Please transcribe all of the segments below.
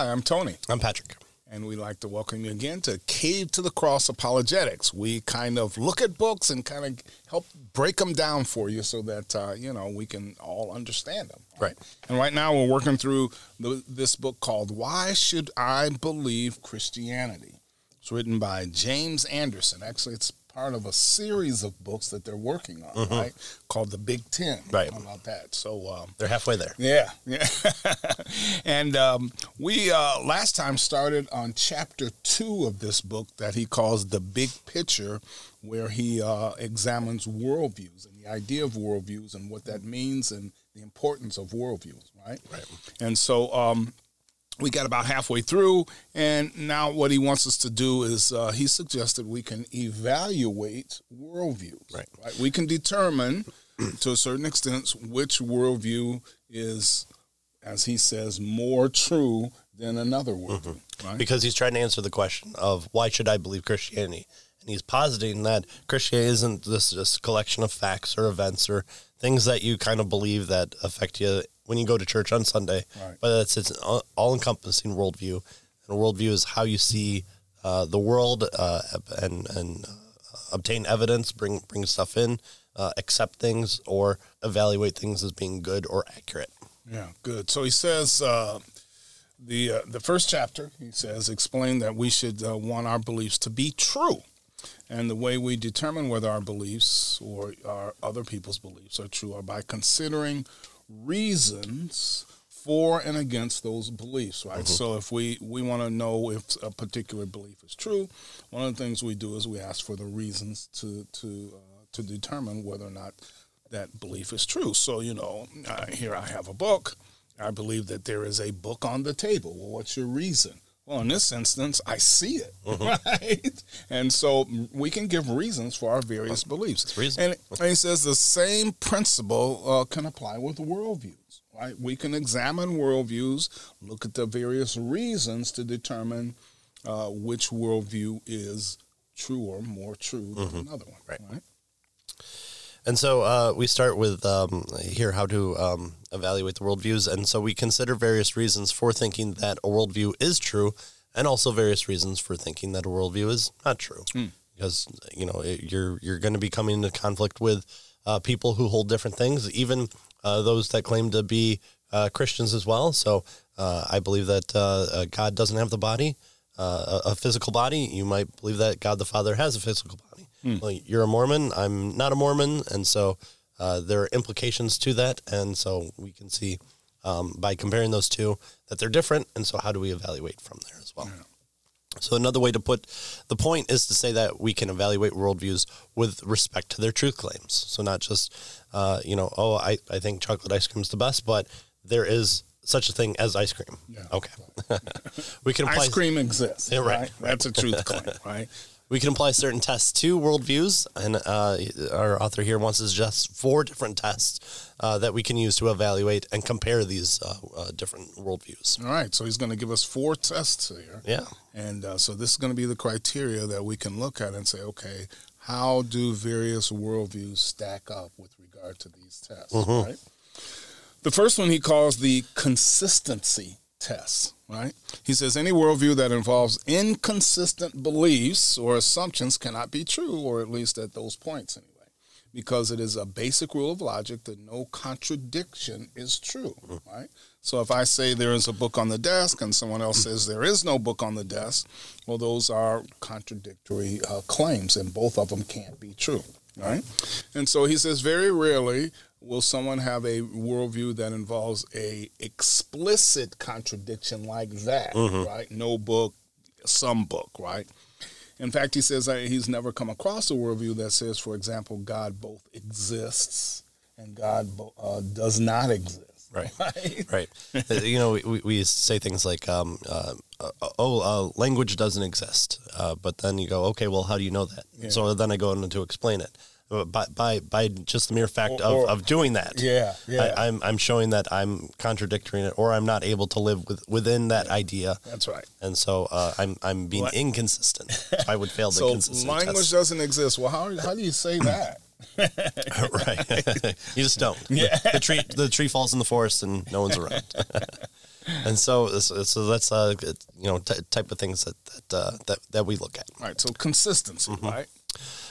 Hi, I'm Tony. I'm Patrick. And we'd like to welcome you again to Cave to the Cross Apologetics. We kind of look at books and kind of help break them down for you so that, uh, you know, we can all understand them. Right. And right now we're working through the, this book called Why Should I Believe Christianity? It's written by James Anderson. Actually, it's part of a series of books that they're working on, mm-hmm. right? Called the Big Ten. Right. About that? So um, they're halfway there. Yeah, yeah. and um, we uh, last time started on chapter two of this book that he calls the Big Picture, where he uh, examines worldviews and the idea of worldviews and what that means and the importance of worldviews, right? Right. And so. Um, we got about halfway through, and now what he wants us to do is uh, he suggested we can evaluate worldviews. Right. right. We can determine to a certain extent which worldview is, as he says, more true than another worldview. Mm-hmm. Right? Because he's trying to answer the question of why should I believe Christianity? And he's positing that Christianity isn't this just collection of facts or events or things that you kind of believe that affect you when you go to church on Sunday. Right. But it's, it's an all encompassing worldview. And a worldview is how you see uh, the world uh, and, and uh, obtain evidence, bring, bring stuff in, uh, accept things, or evaluate things as being good or accurate. Yeah, good. So he says uh, the uh, the first chapter. He says explain that we should want our beliefs to be true. And the way we determine whether our beliefs or our other people's beliefs are true are by considering reasons for and against those beliefs, right? Mm-hmm. So if we, we want to know if a particular belief is true, one of the things we do is we ask for the reasons to to uh, to determine whether or not that belief is true. So you know, uh, here I have a book. I believe that there is a book on the table. Well, what's your reason? Well, in this instance, I see it, mm-hmm. right? And so we can give reasons for our various beliefs. And, and, he says the same principle uh, can apply with worldviews, right? We can examine worldviews, look at the various reasons to determine uh, which worldview is true or more true than mm-hmm. another one, right? right? And so uh, we start with um, here how to um, evaluate the worldviews. And so we consider various reasons for thinking that a worldview is true, and also various reasons for thinking that a worldview is not true. Mm. Because you know you're you're going to be coming into conflict with uh, people who hold different things, even uh, those that claim to be uh, Christians as well. So uh, I believe that uh, God doesn't have the body, a physical body. You might believe that God the Father has a physical body. Mm. Well, you're a Mormon. I'm not a Mormon, and so uh, there are implications to that. And so we can see um, by comparing those two that they're different. And so how do we evaluate from there as well? Yeah. So another way to put the point is to say that we can evaluate worldviews with respect to their truth claims. So not just, uh, you know, oh, I, I think chocolate ice cream is the best, but there is such a thing as ice cream. Yeah. Okay. we can apply, ice cream exists. Yeah, right. right. That's a truth claim, right? We can apply certain tests to worldviews, and uh, our author here wants to suggest four different tests uh, that we can use to evaluate and compare these uh, uh different worldviews. All right, so he's going to give us four tests here. Yeah. And uh, so this is going to be the criteria that we can look at and say, okay, how do various worldviews stack up with regard to these tests, mm-hmm. right? The first one he calls the consistency test right? He says any worldview that involves inconsistent beliefs or assumptions cannot be true, or at least at those points anyway, because it is a basic rule of logic that no contradiction is true, mm-hmm. right? So if I say there is a book on the desk and someone else says there is no book on the desk, well, those are contradictory uh, claims, and both of them can't be true, right? And so he says very rarely will someone have a worldview that involves a explicit contradiction like that mm-hmm. right no book some book right in fact he says he's never come across a worldview that says for example god both exists and god uh, does not exist right right, right. Uh, you know we, we say things like um, uh, uh, oh uh, language doesn't exist uh, but then you go okay well how do you know that yeah. so then i go in to explain it by by by just the mere fact or, of, of doing that. Yeah, yeah. I, am I'm, I'm showing that I'm contradicting it, or I'm not able to live with within that idea. That's right. And so uh, I'm I'm being what? inconsistent. I would fail the so consistency language test. doesn't exist. Well, how how do you say that? right. you just don't. Yeah. The, the, tree the tree falls in the forest and no one's around. And so, so, so that's uh, you know t- type of things that that, uh, that that we look at. All right. So consistency, Mm-hmm. right?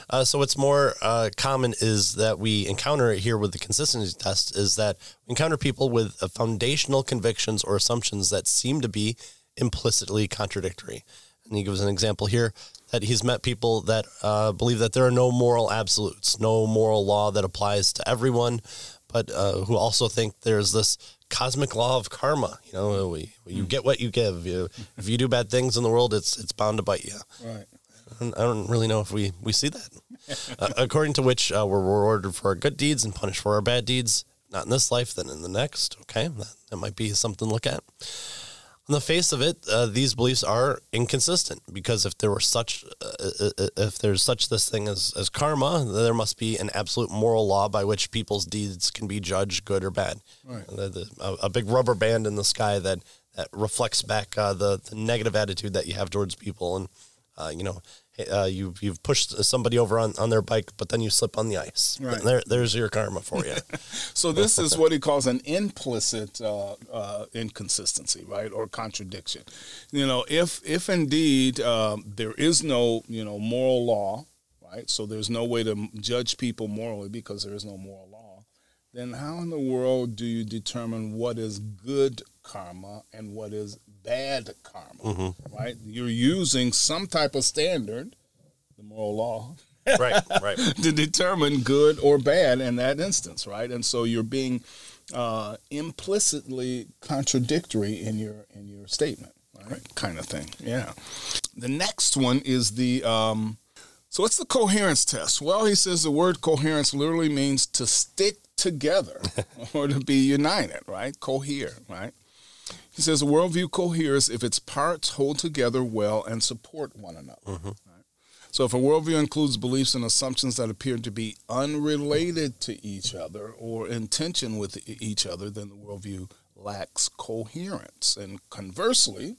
Uh, so what's more uh, common is that we encounter it here with the consistency test is that we encounter people with uh, foundational convictions or assumptions that seem to be implicitly contradictory. And he gives an example here that he's met people that uh, believe that there are no moral absolutes, no moral law that applies to everyone, but uh, who also think there's this cosmic law of karma. You know, we, you get what you give. You, if you do bad things in the world, it's it's bound to bite you. Right. I don't really know if we, we see that. uh, according to which uh, we're rewarded for our good deeds and punished for our bad deeds, not in this life, then in the next. Okay, that, that might be something to look at. On the face of it, uh, these beliefs are inconsistent because if there were such, uh, uh, if there's such this thing as, as karma, there must be an absolute moral law by which people's deeds can be judged good or bad. Right. The- the- a, a big rubber band in the sky that that reflects back uh, the, the negative attitude that you have towards people, and uh, you know, uh, you you've pushed somebody over on, on their bike, but then you slip on the ice. Right. There, there's your karma for you. So this is what he calls an implicit uh, uh, inconsistency, right, or contradiction. You know, if if indeed um, there is no you know moral law, right, so there's no way to judge people morally because there is no moral law, then how in the world do you determine what is good karma and what is bad karma, right? You're using some type of standard, the moral law, right, right. to determine good or bad in that instance, right? And so you're being uh, implicitly contradictory in your in your statement, right? Kind of thing. Yeah. The next one is the um, so what's the coherence test? Well, he says the word coherence literally means to stick together or to be united, right? Cohere, right? He says a worldview coheres if its parts hold together well and support one another. Mm-hmm. Right? So if a worldview includes beliefs and assumptions that appear to be unrelated to each other or in tension with each other, then the worldview lacks coherence. And conversely,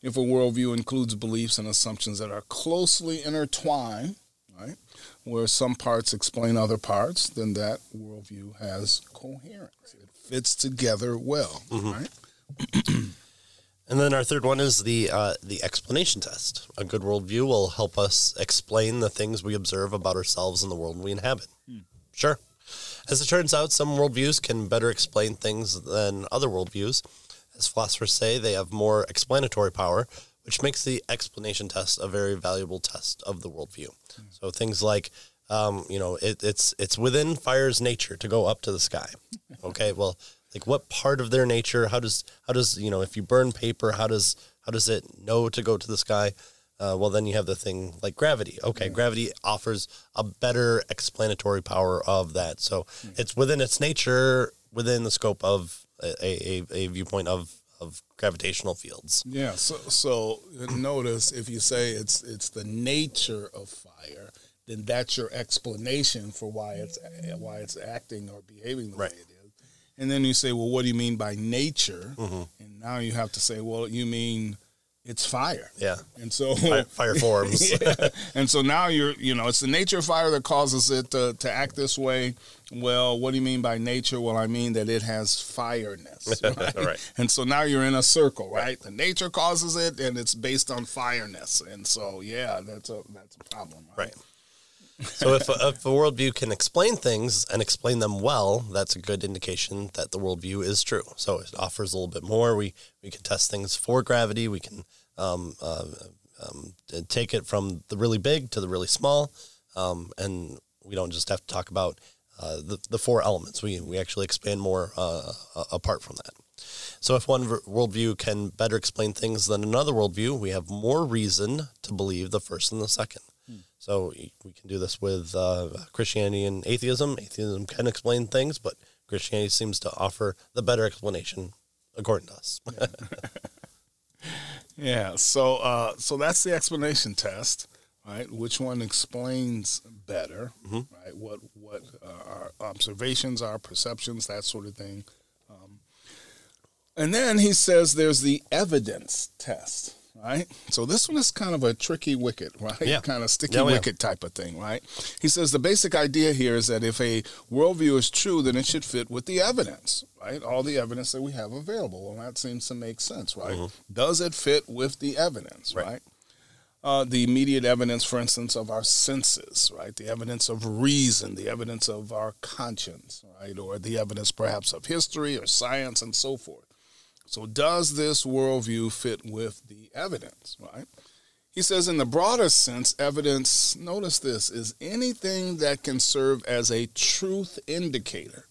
if a worldview includes beliefs and assumptions that are closely intertwined, right, where some parts explain other parts, then that worldview has coherence. It fits together well, mm-hmm. right? And then our third one is the uh, the explanation test. A good worldview will help us explain the things we observe about ourselves and the world we inhabit. Sure. As it turns out, some worldviews can better explain things than other worldviews. As philosophers say, they have more explanatory power, which makes the explanation test a very valuable test of the worldview. So things like, um, you know, it, it's it's within fire's nature to go up to the sky. Okay, well, like what part of their nature? How does how does you know if you burn paper, how does how does it know to go to the sky? Uh, well, then you have the thing like gravity. Okay, gravity offers a better explanatory power of that. So it's within its nature, within the scope of a, a, a viewpoint of, of gravitational fields. Yeah. So, so notice if you say it's it's the nature of fire, then that's your explanation for why it's why it's acting or behaving the Right. way it is. And then you say, well, what do you mean by nature? Mm-hmm. And now you have to say, well, you mean it's fire. Yeah, And so fire, fire forms. yeah. And so now you're, you know, it's the nature of fire that causes it to, to act this way. Well, what do you mean by nature? Well, I mean that it has fireness. Right? Right. And so now you're in a circle, right? The nature causes it and it's based on fireness. And so, yeah, that's a, that's a problem. Right. Right. So if a, if a worldview can explain things and explain them well, that's a good indication that the worldview is true. So it offers a little bit more. We we can test things for gravity. We can um, uh, um, take it from the really big to the really small, um, and we don't just have to talk about uh, the the four elements. We we actually expand more uh, apart from that. So if one worldview can better explain things than another worldview, we have more reason to believe the first and the second. So we can do this with uh, Christianity and atheism. Atheism can explain things, but Christianity seems to offer the better explanation, according to us. Yeah. So, uh, so that's the explanation test, right? Which one explains better, right? What what uh, our observations, our perceptions, that sort of thing. Um, and then he says there's the evidence test, right? So this one is kind of a tricky wicket, right? Yeah. Kind of sticky yeah. wicket type of thing, right? He says the basic idea here is that if a worldview is true, then it should fit with the evidence, right? All the evidence that we have available. And that seems to make sense, right? Does it fit with the evidence, Right. right? Uh, the immediate evidence, for instance, of our senses, right? The evidence of reason, the evidence of our conscience, right? Or the evidence perhaps of history or science and so forth. So, does this worldview fit with the evidence, right? He says, in the broadest sense, evidence, notice this, is anything that can serve as a truth indicator,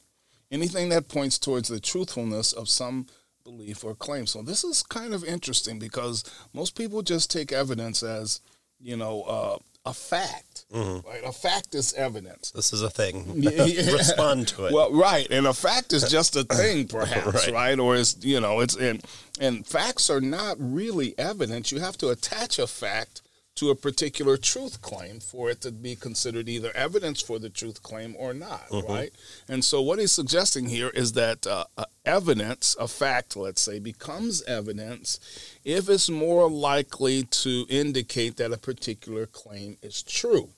anything that points towards the truthfulness of some belief or claim. So, this is kind of interesting because most people just take evidence as, you know, uh, a fact, Mm-hmm. right? A fact is evidence. This is a thing. Respond to it. Well, right, and a fact is just a thing, perhaps, Right. right. Or is you know, it's and and facts are not really evidence. You have to attach a fact to a particular truth claim for it to be considered either evidence for the truth claim or not, Mm-hmm. right? And so, what he's suggesting here is that uh, uh, evidence, a fact, let's say, becomes evidence if it's more likely to indicate that a particular claim is true.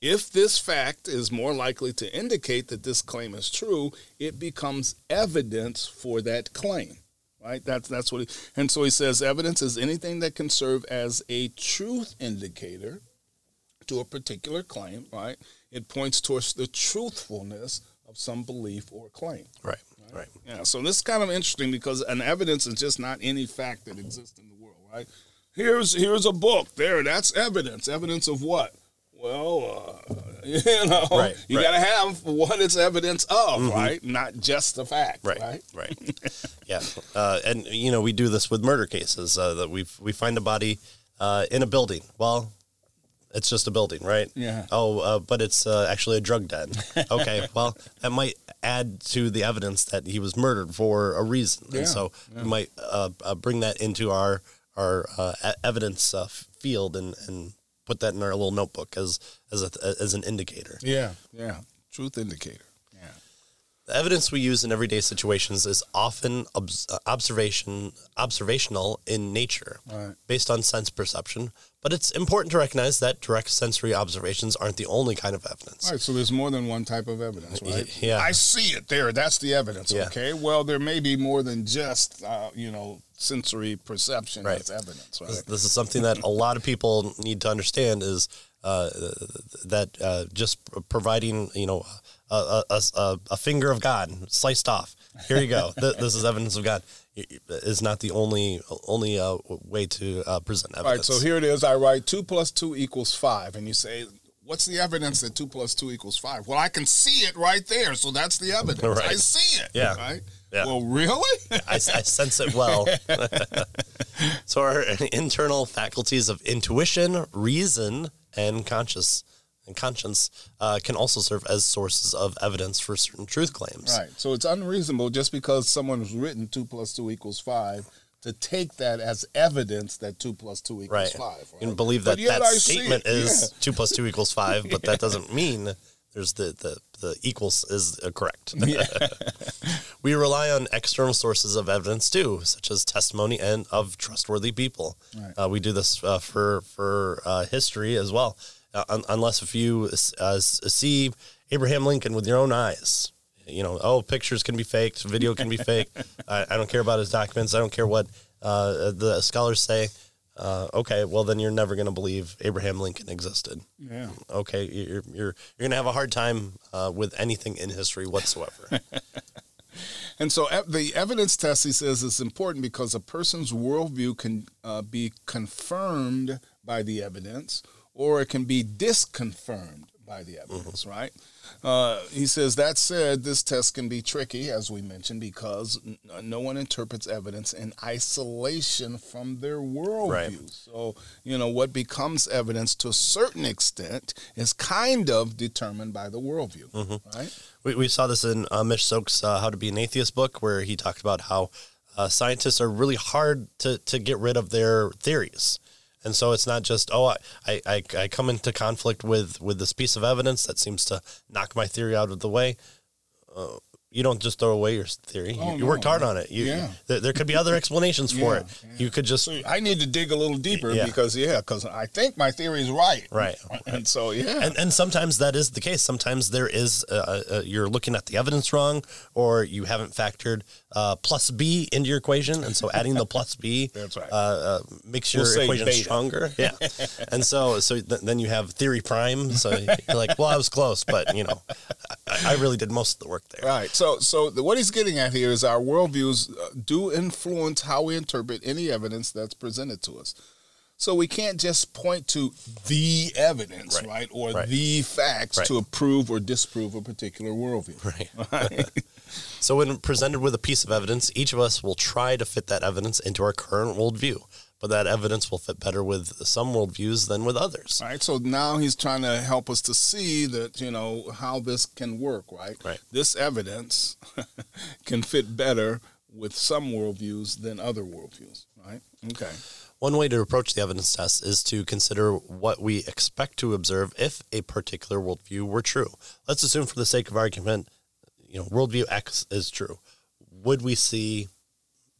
If this fact is more likely to indicate that this claim is true, it becomes evidence for that claim. Right? That's that's what he and so he says evidence is anything that can serve as a truth indicator to a particular claim, right? It points towards the truthfulness of some belief or claim. right. Right. Yeah, so this is kind of interesting because an evidence is just not any fact that exists in the world, right? Here's here's a book. There, that's evidence. Evidence of what? Well, uh, you know, Right, you right. got to have what it's evidence of, right? Not just the fact, Right, right? right, yeah, uh, and you know we do this with murder cases. Uh, that we we find a body uh, in a building. Well, it's just a building, right? Yeah. Oh, uh, but it's uh, actually a drug den. Okay, well that might add to the evidence that he was murdered for a reason, Yeah, and so we might uh, uh, bring that into our our uh, evidence uh, field and and put that in our little notebook as as a, as an indicator. Yeah, yeah. Truth indicator. The evidence we use in everyday situations is often obs- uh, observation observational in nature, Right. based on sense perception. But it's important to recognize that direct sensory observations aren't the only kind of evidence. All right, so there's more than one type of evidence, right? yeah. I see it there. That's the evidence. Yeah. Okay. Well, there may be more than just, uh, you know, sensory perception Right. as evidence, right? This, this is something that a lot of people need to understand is uh, that uh, just providing, you know, a, a, a, a finger of God sliced off. Here you go. This is evidence of God. Is not the only only uh, way to uh, present evidence. All right, so here it is. I write two plus two equals five, and you say, "What's the evidence that two plus two equals five? Well, I can see it right there, so that's the evidence. Right. I see it. Yeah. Right. Yeah. Well, really? I, I sense it well. so our internal faculties of intuition, reason, and conscious and conscience uh, can also serve as sources of evidence for certain truth claims. right. So it's unreasonable just because someone's written two plus two equals five to take that as evidence that two plus two equals Right. five. You can believe that that I statement is yeah. two plus two equals five, but that doesn't mean there's the, the, the equals is uh, correct. we rely on external sources of evidence too, such as testimony and of trustworthy people. Right. Uh, we do this uh, for for uh, history as well, uh, un- unless if you uh, see Abraham Lincoln with your own eyes. You know, oh, pictures can be faked, video can be faked. I, I don't care about his documents. I don't care what uh, the scholars say. Uh, okay, well then you're never going to believe Abraham Lincoln existed. Yeah. Okay, you're you're you're going to have a hard time uh, with anything in history whatsoever. And so ev- the evidence test, he says, is important because a person's worldview can uh, be confirmed by the evidence or it can be disconfirmed by the evidence, right? Uh, he says, that said, this test can be tricky, as we mentioned, because n- no one interprets evidence in isolation from their worldview. Right. So, you know, what becomes evidence to a certain extent is kind of determined by the worldview, right? we, we saw this in uh, Mitch Stokes' uh, How to Be an Atheist book, where he talked about how uh, scientists are really hard to, to get rid of their theories. And so it's not just, oh, I, I, I come into conflict with, with this piece of evidence that seems to knock my theory out of the way. Uh, you don't just throw away your theory. You, Oh, you worked no. hard on it. You, Yeah. there, there could be other explanations for Yeah, it. You could just So I need to dig a little deeper Yeah. because yeah, because I think my theory is right. Right. And so yeah. and, and sometimes that is the case. Sometimes there is uh, uh, you're looking at the evidence wrong, or you haven't factored uh, plus b into your equation, and so adding the plus b That's right. uh, uh, makes your We'll equation stronger. Yeah, and so so th- then you have theory prime. So you're like, well, I was close, but you know, I, I really did most of the work there. Right. So, so the, what he's getting at here is our worldviews uh, do influence how we interpret any evidence that's presented to us. So we can't just point to the evidence, right, Right. or Right. the facts Right. to approve or disprove a particular worldview. Right. So when presented with a piece of evidence, each of us will try to fit that evidence into our current worldview. But that evidence will fit better with some worldviews than with others. Right. So now he's trying to help us to see that, you know, how this can work, right? Right. This evidence can fit better with some worldviews than other worldviews, right? Okay. One way to approach the evidence test is to consider what we expect to observe if a particular worldview were true. Let's assume, for the sake of argument, you know, worldview X is true. Would we see,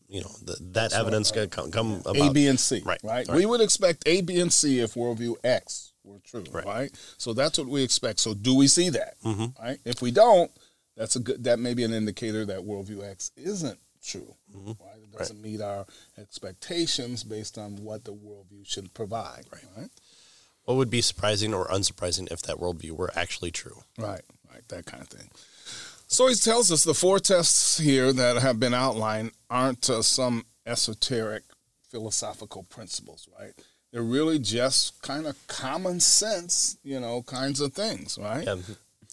you know, th- that evidence gonna come, come about? A, B, and C. Right, Right. right. We would expect A, B, and C if worldview X were true. Right. Right. So that's what we expect. So do we see that? Mhm. Right. If we don't, that's a good. That may be an indicator that worldview X isn't true. Right. It doesn't meet our expectations based on what the worldview should provide. Right. Right. What would be surprising or unsurprising if that worldview were actually true? Right. Right. That kind of thing. So he tells us the four tests here that have been outlined aren't uh, some esoteric philosophical principles, right? They're really just kind of common sense, you know, kinds of things, right? Yeah,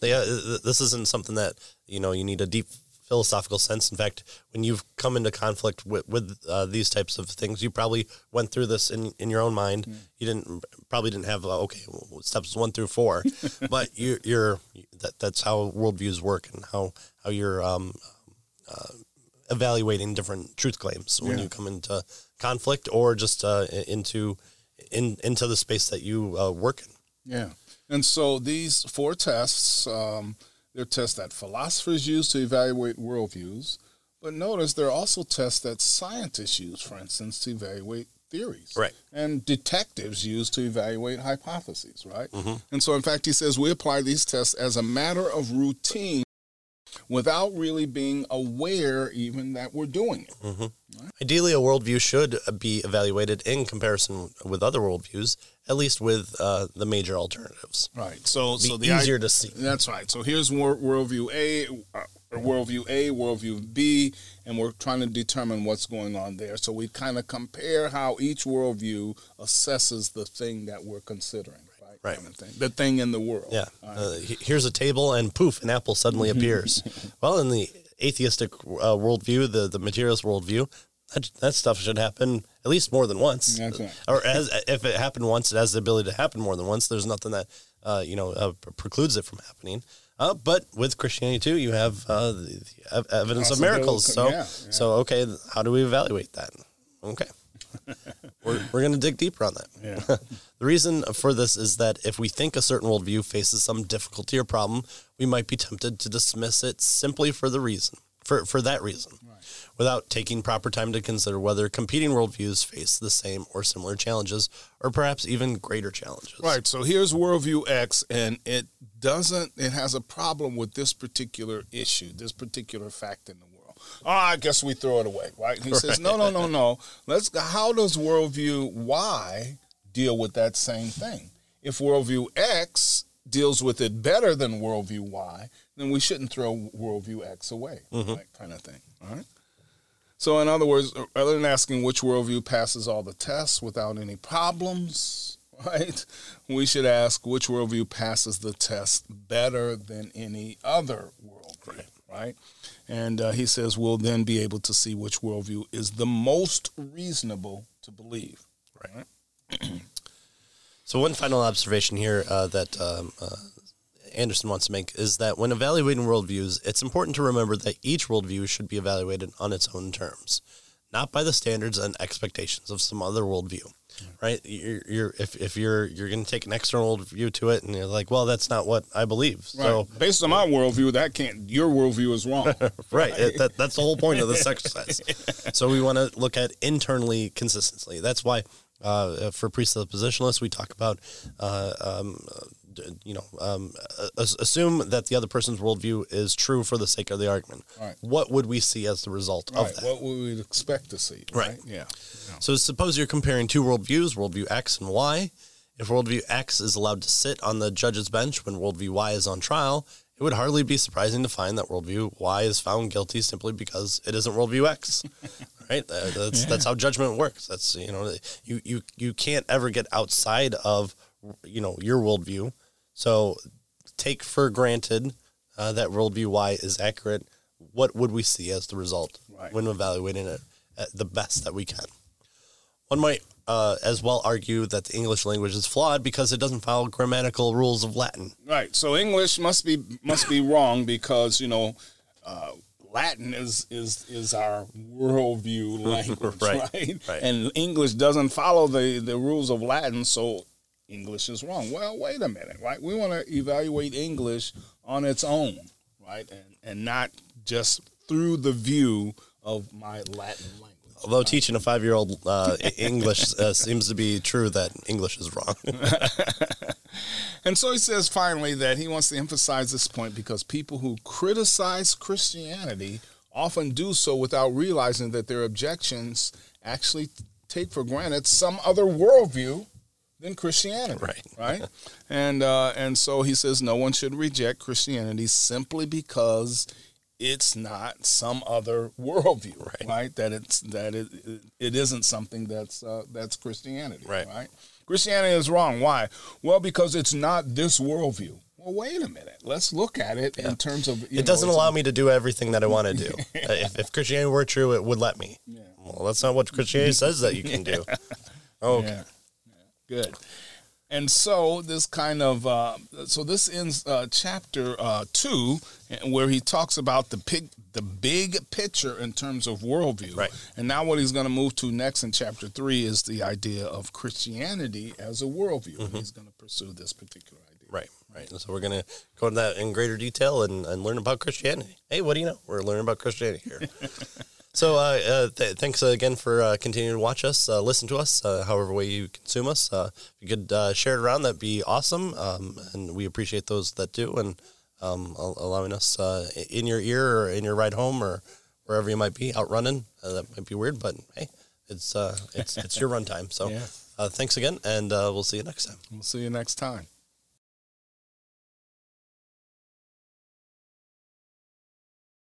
yeah. th- This isn't something that you know you need a deep philosophical sense. In fact, when you've come into conflict with, with uh, these types of things, you probably went through this in in your own mind. You didn't probably didn't have uh, okay well, steps one through four, but you, you're that that's how worldviews work and how how you're um, uh, evaluating different truth claims when Yeah. you come into conflict or just uh, into in into the space that you uh, work in. Yeah. And so these four tests, um, they're tests that philosophers use to evaluate worldviews. But notice there are also tests that scientists use, for instance, to evaluate theories. Right. And detectives use to evaluate hypotheses, right? Mm-hmm. And so, in fact, he says we apply these tests as a matter of routine without really being aware even that we're doing it. Ideally, a worldview should be evaluated in comparison with other worldviews, at least with uh, the major alternatives. Right. So, so the easier i- to see. That's right. So here's wor- worldview A, uh, worldview A, worldview B, and we're trying to determine what's going on there. So we kind of compare how each worldview assesses the thing that we're considering. Right. Right. Kind of thing. The thing in the world. Yeah. Uh, here's a table, and poof, an apple suddenly appears. well, in the atheistic uh, worldview, the, the materialist worldview, that, that stuff should happen at least more than once. Right. Or as, if it happened once, it has the ability to happen more than once. There's nothing that uh, you know uh, precludes it from happening. Uh, but with Christianity too, you have uh, the, the ev- evidence of miracles. So, yeah, yeah. so okay, how do we evaluate that? Okay, we're we're gonna dig deeper on that. Yeah. The reason for this is that if we think a certain worldview faces some difficulty or problem, we might be tempted to dismiss it simply for the reason, for, for that reason, without taking proper time to consider whether competing worldviews face the same or similar challenges, or perhaps even greater challenges. Right. So here's worldview X, and it doesn't. It has a problem with this particular issue, this particular fact in the world. Oh, I guess we throw it away. Right. He says, no, no, no, no. Let's. How does worldview Y deal with that same thing? If worldview X deals with it better than worldview Y, then we shouldn't throw worldview X away. Mm-hmm. Right. Kind of thing. All right. So, in other words, rather than asking which worldview passes all the tests without any problems, right, we should ask which worldview passes the test better than any other right? And uh, he says we'll then be able to see which worldview is the most reasonable to believe. Right. So, one final observation here uh, that um, uh, Anderson wants to make is that when evaluating worldviews, it's important to remember that each worldview should be evaluated on its own terms, not by the standards and expectations of some other worldview. Right? You're, you're if, if you're you're going to take an external view to it, and you're like, well, that's not what I believe. Right. So based on my worldview, that can't. Your worldview is wrong. right, it- that, that's the whole point of this exercise. so we want to look at internally consistently. That's why uh, for presuppositionalists we talk about. Uh, um, you know, um, assume that the other person's worldview is true for the sake of the argument. Right. What would we see as the result right. of that? What would we expect to see? Right. Yeah. So suppose you're comparing two worldviews, worldview X and Y. If worldview X is allowed to sit on the judge's bench when worldview Y is on trial, it would hardly be surprising to find that worldview Y is found guilty simply because it isn't worldview X. right? That's that's how judgment works. That's you know you you you can't ever get outside of you know your worldview. So take for granted uh, that worldview Y is accurate. What would we see as the result Right. when evaluating it at the best that we can? One might uh, as well argue that the English language is flawed because it doesn't follow grammatical rules of Latin. Right. So English must be must be wrong because you know uh, Latin is is is our worldview language, Right, right? right. And English doesn't follow the the rules of Latin, so English is wrong. Well, wait a minute, right? We want to evaluate English on its own, right, and and not just through the view of my Latin language. Although teaching a five year old uh, English uh, seems to be true that English is wrong. And so he says finally that he wants to emphasize this point because people who criticize Christianity often do so without realizing that their objections actually take for granted some other worldview than Christianity. Right. Right. and uh, and so he says no one should reject Christianity simply because it's not some other worldview. Right. right? That it's that it it isn't something that's uh, that's Christianity. Right. Right. Christianity is wrong. Why? Well, because it's not this worldview. Well, wait a minute. Let's look at it in terms of. you It doesn't know, it's- allow me to do everything that I want to do. Uh, if, if Christianity were true, it would let me. Yeah. Well, that's not what Christianity says that you can do. Okay. Good. And so this kind of uh, so this ends uh, chapter uh, two, where he talks about the big the big picture in terms of worldview. Right. And now what he's going to move to next in chapter three is the idea of Christianity as a worldview. And he's going to pursue this particular idea. Right, right. And so we're going to go into that in greater detail and, and learn about Christianity. Hey, what do you know? We're learning about Christianity here. so uh, uh, th- thanks again for uh, continuing to watch us, uh, listen to us, uh, however way you consume us. Uh, if you could uh, share it around, that'd be awesome. Um, and we appreciate those that do and um, al- allowing us uh, in your ear or in your ride home or wherever you might be out running. Uh, that might be weird, but hey, it's uh, it's it's your run time. So Yeah. uh, thanks again, and uh, we'll see you next time. We'll see you next time.